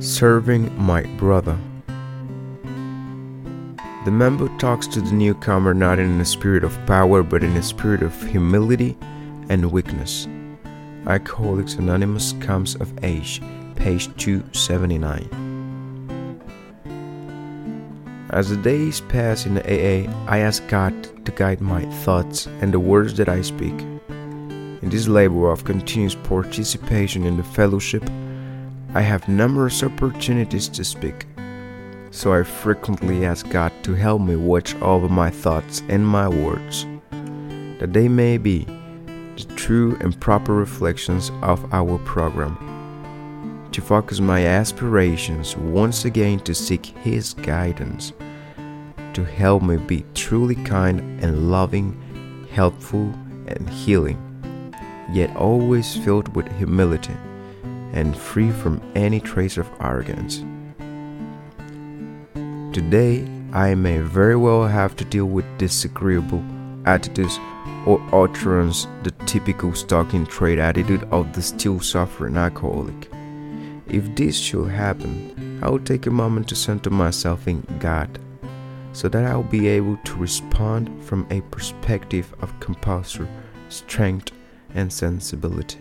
Serving my brother. The member talks to the newcomer not in a spirit of power but in a spirit of humility and weakness. Alcoholics Anonymous comes of age, page 279. As the days pass in the AA, I ask God to guide my thoughts and the words that I speak. In this labor of continuous participation in the fellowship, I have numerous opportunities to speak. So I frequently ask God to help me watch over my thoughts and my words, that they may be the true and proper reflections of our program. To focus my aspirations once again to seek His guidance, to help me be truly kind and loving, helpful and healing, yet always filled with humility and free from any trace of arrogance. Today, I may very well have to deal with disagreeable attitudes or utterance, the typical stock in trade attitude of the still suffering alcoholic. If this should happen, I will take a moment to center myself in God so that I'll be able to respond from a perspective of composure, strength, and sensibility.